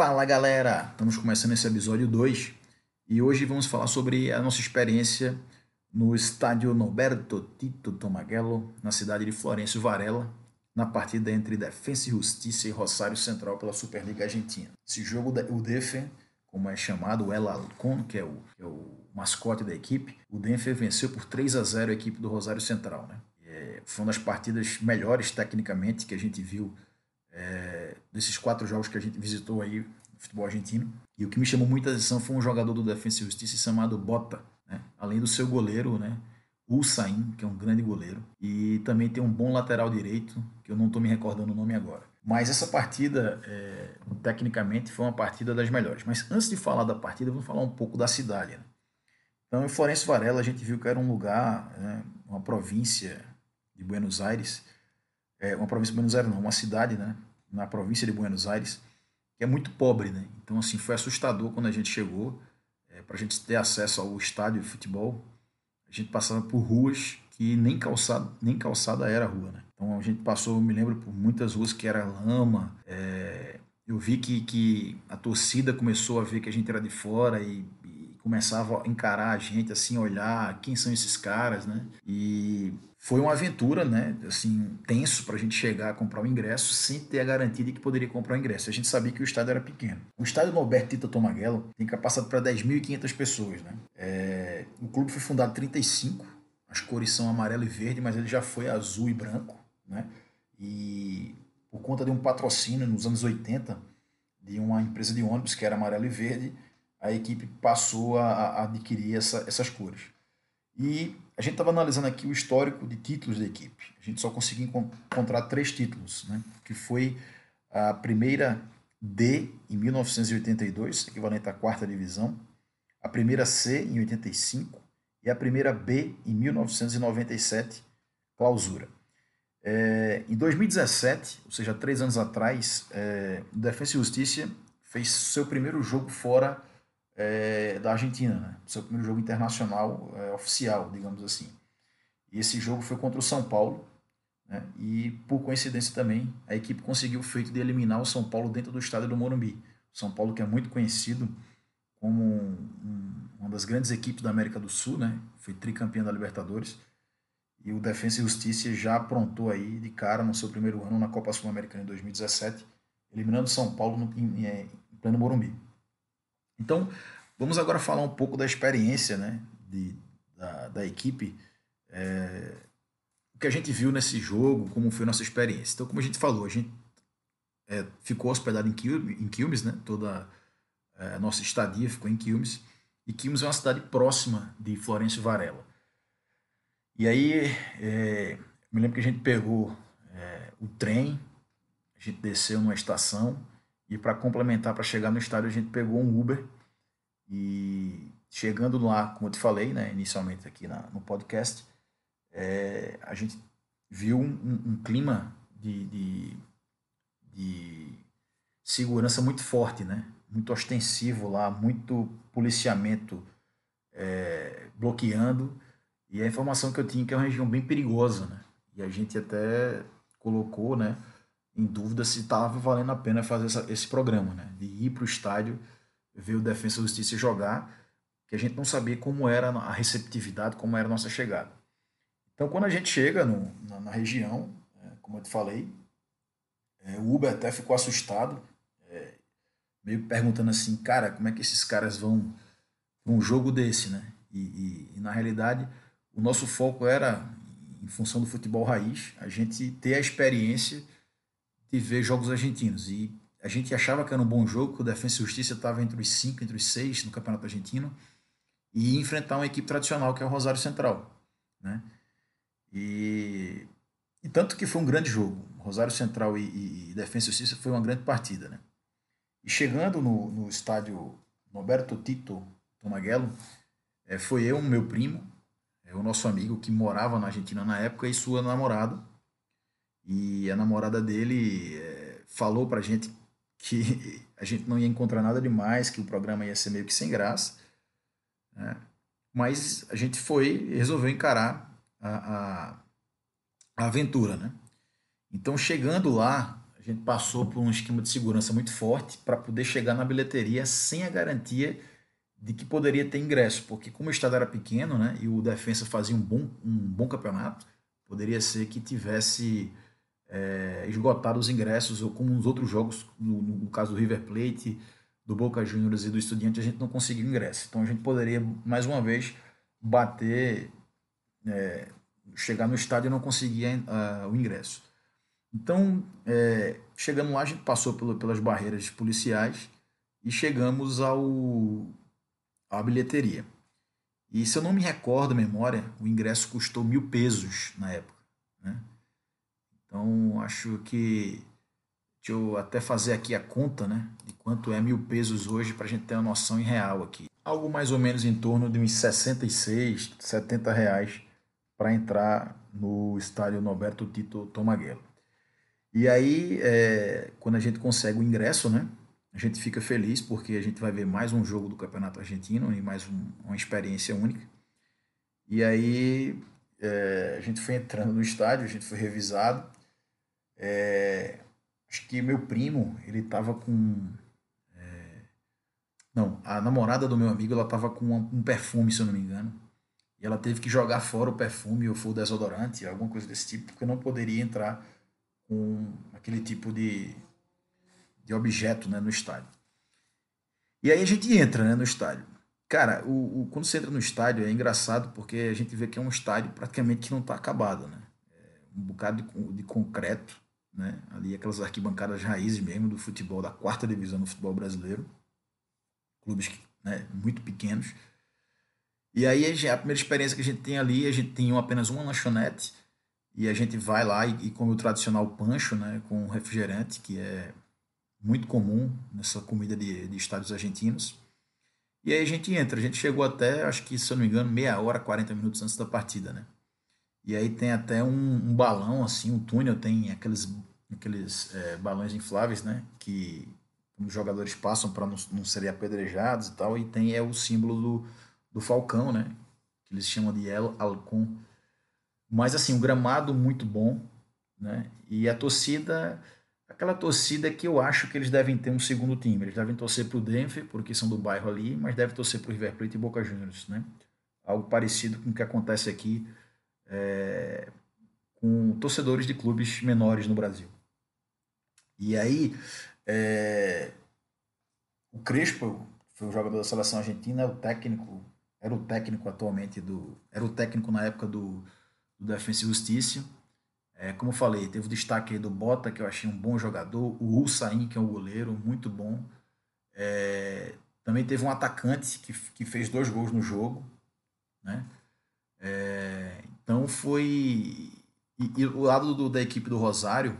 Fala galera, estamos começando esse episódio 2 e hoje vamos falar sobre a nossa experiência no estádio Norberto Tito Tomagello, na cidade de Florencio Varela, na partida entre Defensa e Justiça e Rosário Central pela Superliga Argentina. Esse jogo, o Defen, como é chamado, o El Halcón, que é o, que é o mascote da equipe, o Denver venceu por 3 a 0 a equipe do Rosário Central. Né? É, foi uma das partidas melhores tecnicamente que a gente viu é, desses quatro jogos que a gente visitou aí futebol argentino. E o que me chamou muita atenção foi um jogador do Defensa e Justiça chamado Bota, né? além do seu goleiro, né? Sain, que é um grande goleiro, e também tem um bom lateral direito, que eu não estou me recordando o nome agora. Mas essa partida, é, tecnicamente, foi uma partida das melhores. Mas antes de falar da partida, vamos falar um pouco da cidade. Né? Então, em Florencio Varela, a gente viu que era um lugar, né, uma província de Buenos Aires, é, uma província de Buenos Aires não, uma cidade, né, na província de Buenos Aires, que é muito pobre, né? Então, assim, foi assustador quando a gente chegou, é, para a gente ter acesso ao estádio de futebol, a gente passava por ruas que nem calçada, nem calçada era rua, né? Então, a gente passou, eu me lembro, por muitas ruas que era lama, é, eu vi que, que a torcida começou a ver que a gente era de fora e começava a encarar a gente, assim, olhar quem são esses caras, né? E foi uma aventura, né? Assim, tenso para a gente chegar a comprar o ingresso sem ter a garantia de que poderia comprar o ingresso. A gente sabia que o estádio era pequeno. O estádio Norberto Tito Tomagello tem capacidade para 10.500 pessoas, né? É... o clube foi fundado em 35, as cores são amarelo e verde, mas ele já foi azul e branco, né? E por conta de um patrocínio nos anos 80 de uma empresa de ônibus que era amarelo e verde, a equipe passou a, a adquirir essa, essas cores. E a gente estava analisando aqui o histórico de títulos da equipe. A gente só conseguiu encontrar três títulos, né? que foi a primeira D em 1982, equivalente à quarta divisão, a primeira C em 85 e a primeira B em 1997, clausura. É, em 2017, ou seja, três anos atrás, é, o Defensa e Justiça fez seu primeiro jogo fora é, da Argentina, né? seu primeiro jogo internacional é, oficial, digamos assim. E esse jogo foi contra o São Paulo, né? e por coincidência também, a equipe conseguiu o feito de eliminar o São Paulo dentro do estádio do Morumbi. São Paulo que é muito conhecido como um, uma das grandes equipes da América do Sul, né? foi tricampeão da Libertadores, e o Defensa e Justiça já aprontou aí de cara no seu primeiro ano na Copa Sul-Americana em 2017, eliminando São Paulo no, em, em pleno Morumbi. Então, vamos agora falar um pouco da experiência né, de, da, da equipe, é, o que a gente viu nesse jogo, como foi a nossa experiência. Então, como a gente falou, a gente é, ficou hospedado em Quilmes, em Quilmes né, toda é, a nossa estadia ficou em Quilmes, e Quilmes é uma cidade próxima de Florencio Varela. E aí, é, me lembro que a gente pegou é, o trem, a gente desceu numa estação, e para complementar, para chegar no estádio, a gente pegou um Uber e chegando lá, como eu te falei, né, inicialmente aqui na, no podcast, é, a gente viu um, um, clima de, de, de, segurança muito forte, né? muito ostensivo lá, muito policiamento é, bloqueando. E a informação que eu tinha é que é uma região bem perigosa. Né? E a gente até colocou, né? Em dúvida se estava valendo a pena fazer essa, esse programa, né? De ir para o estádio, ver o Defensa e Justiça jogar, que a gente não sabia como era a receptividade, como era a nossa chegada. Então, quando a gente chega no, na, na, região, é, como eu te falei, é, o Uber até ficou assustado, é, meio perguntando assim, cara, como é que esses caras vão para um jogo desse, né? E, e, e, na realidade, o nosso foco era, em função do futebol raiz, a gente ter a experiência de ver jogos argentinos. E a gente achava que era um bom jogo, que o Defensa e Justiça estava entre os cinco, entre os seis no Campeonato Argentino, e enfrentar uma equipe tradicional, que é o Rosário Central. Né? E, e tanto que foi um grande jogo. Rosário Central e, e, Defensa e Justiça foi uma grande partida. Né? E chegando no, no estádio Roberto Tito Tomagello, é, foi eu, meu primo, é, o nosso amigo que morava na Argentina na época, e sua namorada, e a namorada dele é, falou pra gente que a gente não ia encontrar nada demais, que o programa ia ser meio que sem graça. Né? Mas a gente foi resolveu encarar a, a, a, aventura. Né? Então, chegando lá, a a gente passou por um esquema de segurança muito forte para poder chegar na bilheteria sem a garantia de que poderia ter ingresso, porque como o estado era pequeno, né, e o defensa fazia um bom, um bom campeonato, poderia ser que tivesse é, esgotado os ingressos, ou como nos outros jogos, no, no, caso do River Plate, do Boca Juniors e do Estudiante, a gente não conseguiu ingresso. Então a gente poderia, mais uma vez, bater, é, chegar no estádio e não conseguir uh, o ingresso. Então, é, chegando lá, a gente passou pelo, pelas barreiras policiais e chegamos ao, à bilheteria. E se eu não me recordo a memória, o ingresso custou mil pesos na época. Né? Então, acho que. Deixa eu até fazer aqui a conta né, de quanto é mil pesos hoje para a gente ter uma noção em real aqui. Algo mais ou menos em torno de uns 66, 70 reais para entrar no estádio Norberto Tito Tomaguelo. E aí, é, quando a gente consegue o ingresso, né? A gente fica feliz porque a gente vai ver mais um jogo do Campeonato Argentino e mais um, uma experiência única. E aí, é, a gente foi entrando no estádio, a gente foi revisado. É, acho que meu primo, ele tava com. É, não, a namorada do meu amigo, ela tava com um perfume, se eu não me engano. E ela teve que jogar fora o perfume ou foi o desodorante, alguma coisa desse tipo, porque não poderia entrar com aquele tipo de, de objeto né, no estádio. E aí a gente entra né, no estádio. Cara, o, o, quando você entra no estádio é engraçado porque a gente vê que é um estádio praticamente que não está acabado. Né? É um bocado de, de concreto, né? ali aquelas arquibancadas raízes mesmo do futebol, da quarta divisão do futebol brasileiro. Clubes né, muito pequenos. E aí a primeira experiência que a gente tem ali, a gente tem apenas uma lanchonete e a gente vai lá e, e come o tradicional pancho, né, com refrigerante, que é muito comum nessa comida de, de estádios argentinos. E aí a gente entra, a gente chegou até, acho que se eu não me engano, meia hora, 40 minutos antes da partida, né? E aí tem até um, um balão, assim, um túnel, tem aqueles, aqueles é, balões infláveis, né? Que os jogadores passam para não, não serem apedrejados e tal, e tem é o símbolo do, do Falcão, né? Que eles chamam de El Alcon mas assim, um gramado muito bom, né? E a torcida, aquela torcida que eu acho que eles devem ter um segundo time. Eles devem torcer para o Denver, porque são do bairro ali, mas devem torcer para o River Plate e Boca Juniors, né? Algo parecido com o que acontece aqui é, com torcedores de clubes menores no Brasil. E aí, é, o Crespo foi o jogador da seleção argentina, o técnico, era o técnico atualmente do, era o técnico na época do do Defensa e Justiça. É, como eu falei, teve o destaque do Bota, que eu achei um bom jogador, o Hussain, que é um goleiro muito bom. É, também teve um atacante que, que fez dois gols no jogo. Né? É, então foi. E, e, o lado do, da equipe do Rosário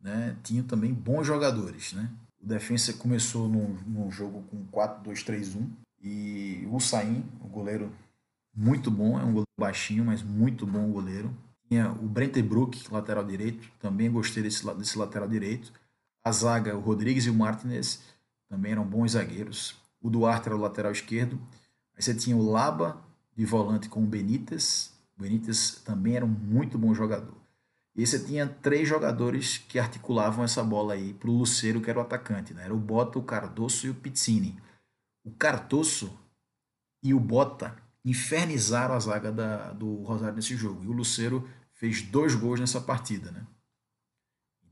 né, tinha também bons jogadores. Né? O Defensa começou num, num jogo com 4-2-3-1 e o Hussain, o goleiro muito bom, é um goleiro baixinho, mas muito bom goleiro. Tinha o Brentebrook, lateral direito, também gostei desse, desse lateral direito. A zaga, o Rodrigues e o Martinez, também eram bons zagueiros. O Duarte era o lateral esquerdo. Aí você tinha o Laba de volante com o Benítez. Benítez também era um muito bom jogador. E você tinha três jogadores que articulavam essa bola aí para o Luceiro, que era o atacante. Né? Era o Bota, o Cardoso e o Pizzini. O Cardoso e o Bota infernizaram a zaga da, do Rosário nesse jogo. E o Luceiro fez dois gols nessa partida. Né?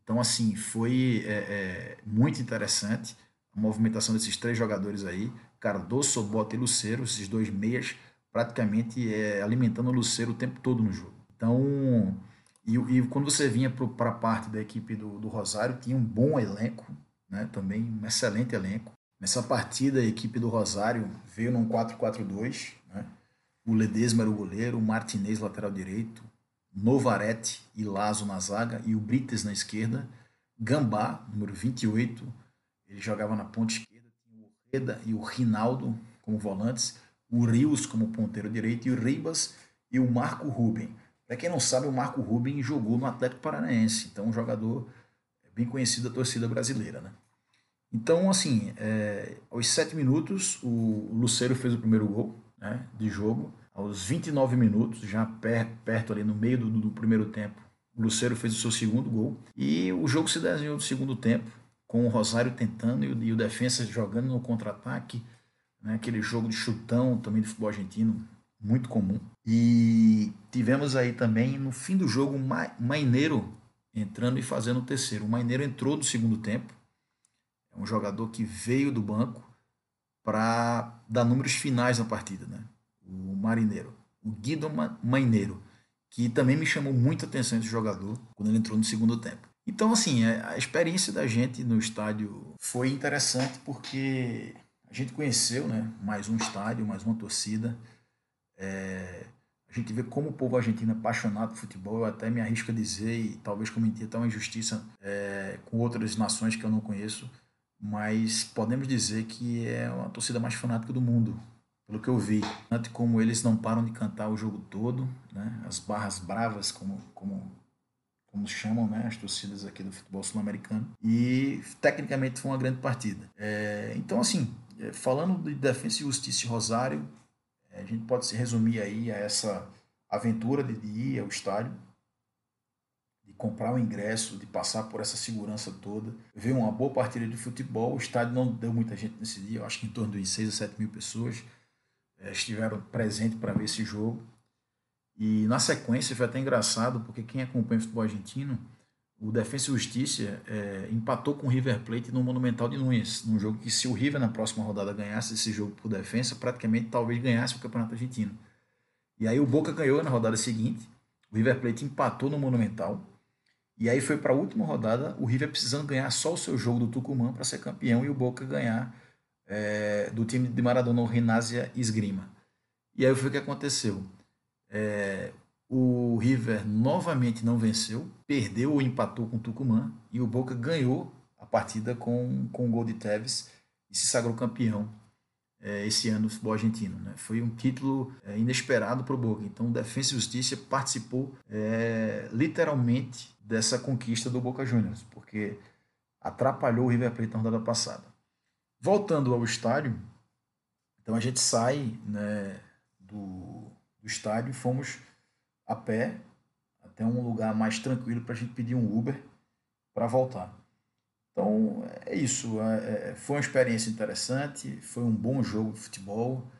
Então, assim, foi é, é, muito interessante a movimentação desses três jogadores aí, Cardoso, Bota e Luceiro, esses dois meias, praticamente é, alimentando o Luceiro o tempo todo no jogo. Então, e, e quando você vinha para a parte da equipe do, do Rosário, tinha um bom elenco, né? também um excelente elenco. Nessa partida, a equipe do Rosário veio num 4-4-2, né? O Ledesma era o goleiro, o Martinez lateral direito, Novarete e Lazo na zaga e o Brites na esquerda. Gambá, número 28, ele jogava na ponta esquerda, tinha o Reda e o Rinaldo como volantes, o Rios como ponteiro direito e o Ribas e o Marco Ruben. Para quem não sabe, o Marco Ruben jogou no Atlético Paranaense, então um jogador bem conhecido da torcida brasileira, né? Então, assim, é, aos sete minutos, o Luceiro fez o primeiro gol né, de jogo. Aos 29 minutos, já per, perto ali no meio do, do primeiro tempo, O Luceiro fez o seu segundo gol. E o jogo se desenhou no segundo tempo, com o Rosário tentando e o, e o defensa jogando no contra-ataque. Né? Aquele jogo de chutão também do futebol argentino, muito comum. E tivemos aí também, no fim do jogo, o Maineiro entrando e fazendo o terceiro. O Maineiro entrou do segundo tempo. É um jogador que veio do banco para dar números finais na partida. Né? O Marineiro. O Guido Maineiro que também me chamou muita atenção esse jogador quando ele entrou no segundo tempo. Então, assim, é, a experiência da gente no estádio foi interessante porque a gente conheceu né, mais um estádio, mais uma torcida. É, a gente vê como o povo argentino é apaixonado por futebol. Eu até me arrisco a dizer, e talvez cometi até uma injustiça é, com outras nações que eu não conheço, mas podemos dizer que é a torcida mais fanática do mundo pelo que eu vi. Tanto como eles não param de cantar o jogo todo, né? as barras bravas, como, como, como chamam né? as torcidas aqui do futebol sul-americano. E tecnicamente foi uma grande partida. É, então, assim, falando de Defesa e Justiça e Rosário, é, a gente pode se resumir aí a essa aventura de ir ao estádio, de comprar o ingresso, de passar por essa segurança toda, ver uma boa partida de futebol. O estádio não deu muita gente nesse dia, eu acho que em torno de 6 a 7 mil pessoas. É, estiveram presentes para ver esse jogo. E na sequência foi até engraçado, porque quem acompanha o futebol argentino, o Defensa e Justiça é, empatou com o River Plate no Monumental de Nunes, num jogo que se o River na próxima rodada ganhasse esse jogo por defesa, praticamente talvez ganhasse o Campeonato Argentino. E aí o Boca ganhou na rodada seguinte, o River Plate empatou no Monumental, e aí foi para a última rodada, o River precisando ganhar só o seu jogo do Tucumã para ser campeão e o Boca ganhar é, do time de Maradona, o Rinásia Esgrima. E aí foi o que aconteceu. É, o River novamente não venceu, perdeu ou empatou com o Tucumã e o Boca ganhou a partida com, com o gol de Tevez e se sagrou campeão é, esse ano do futebol argentino. Né? Foi um título é, inesperado para o Boca. Então, o Defensa e Justiça participou é, literalmente dessa conquista do Boca Juniors, porque atrapalhou o River Plate na rodada passada. Voltando ao estádio, então a gente sai né, do, do estádio e fomos a pé até um lugar mais tranquilo para a gente pedir um Uber para voltar. Então é isso. É, é, foi uma experiência interessante, foi um bom jogo de futebol.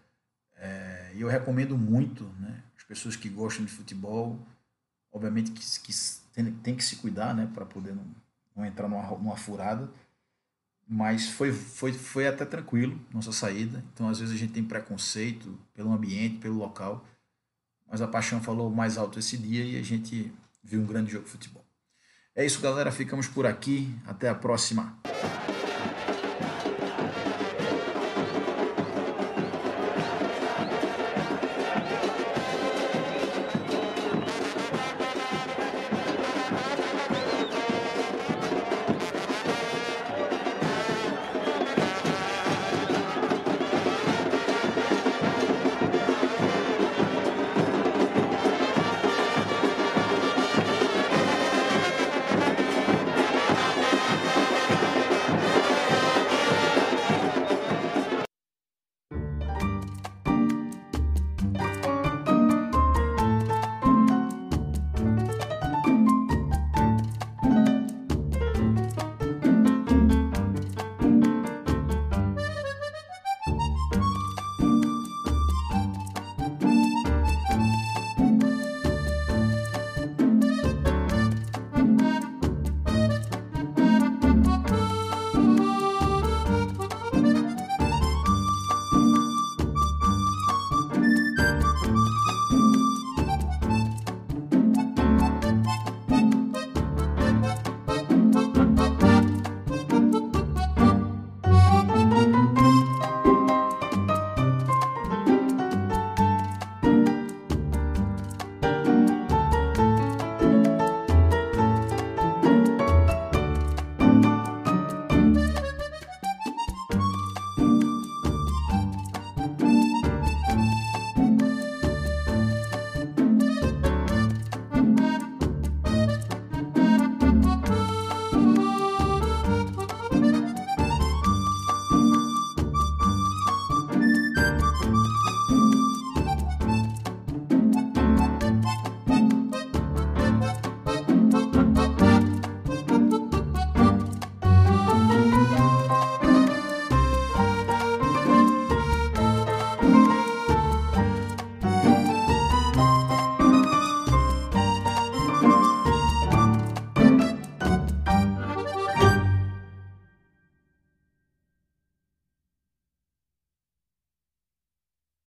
É, e eu recomendo muito né, as pessoas que gostam de futebol, obviamente que, que tem, tem que se cuidar né, para poder não, não entrar numa, numa furada mas foi, foi, foi até tranquilo nossa saída. Então, às vezes, a gente tem preconceito pelo ambiente, pelo local, mas a paixão falou mais alto esse dia e a gente viu um grande jogo de futebol. É isso, galera. Ficamos por aqui. Até a próxima.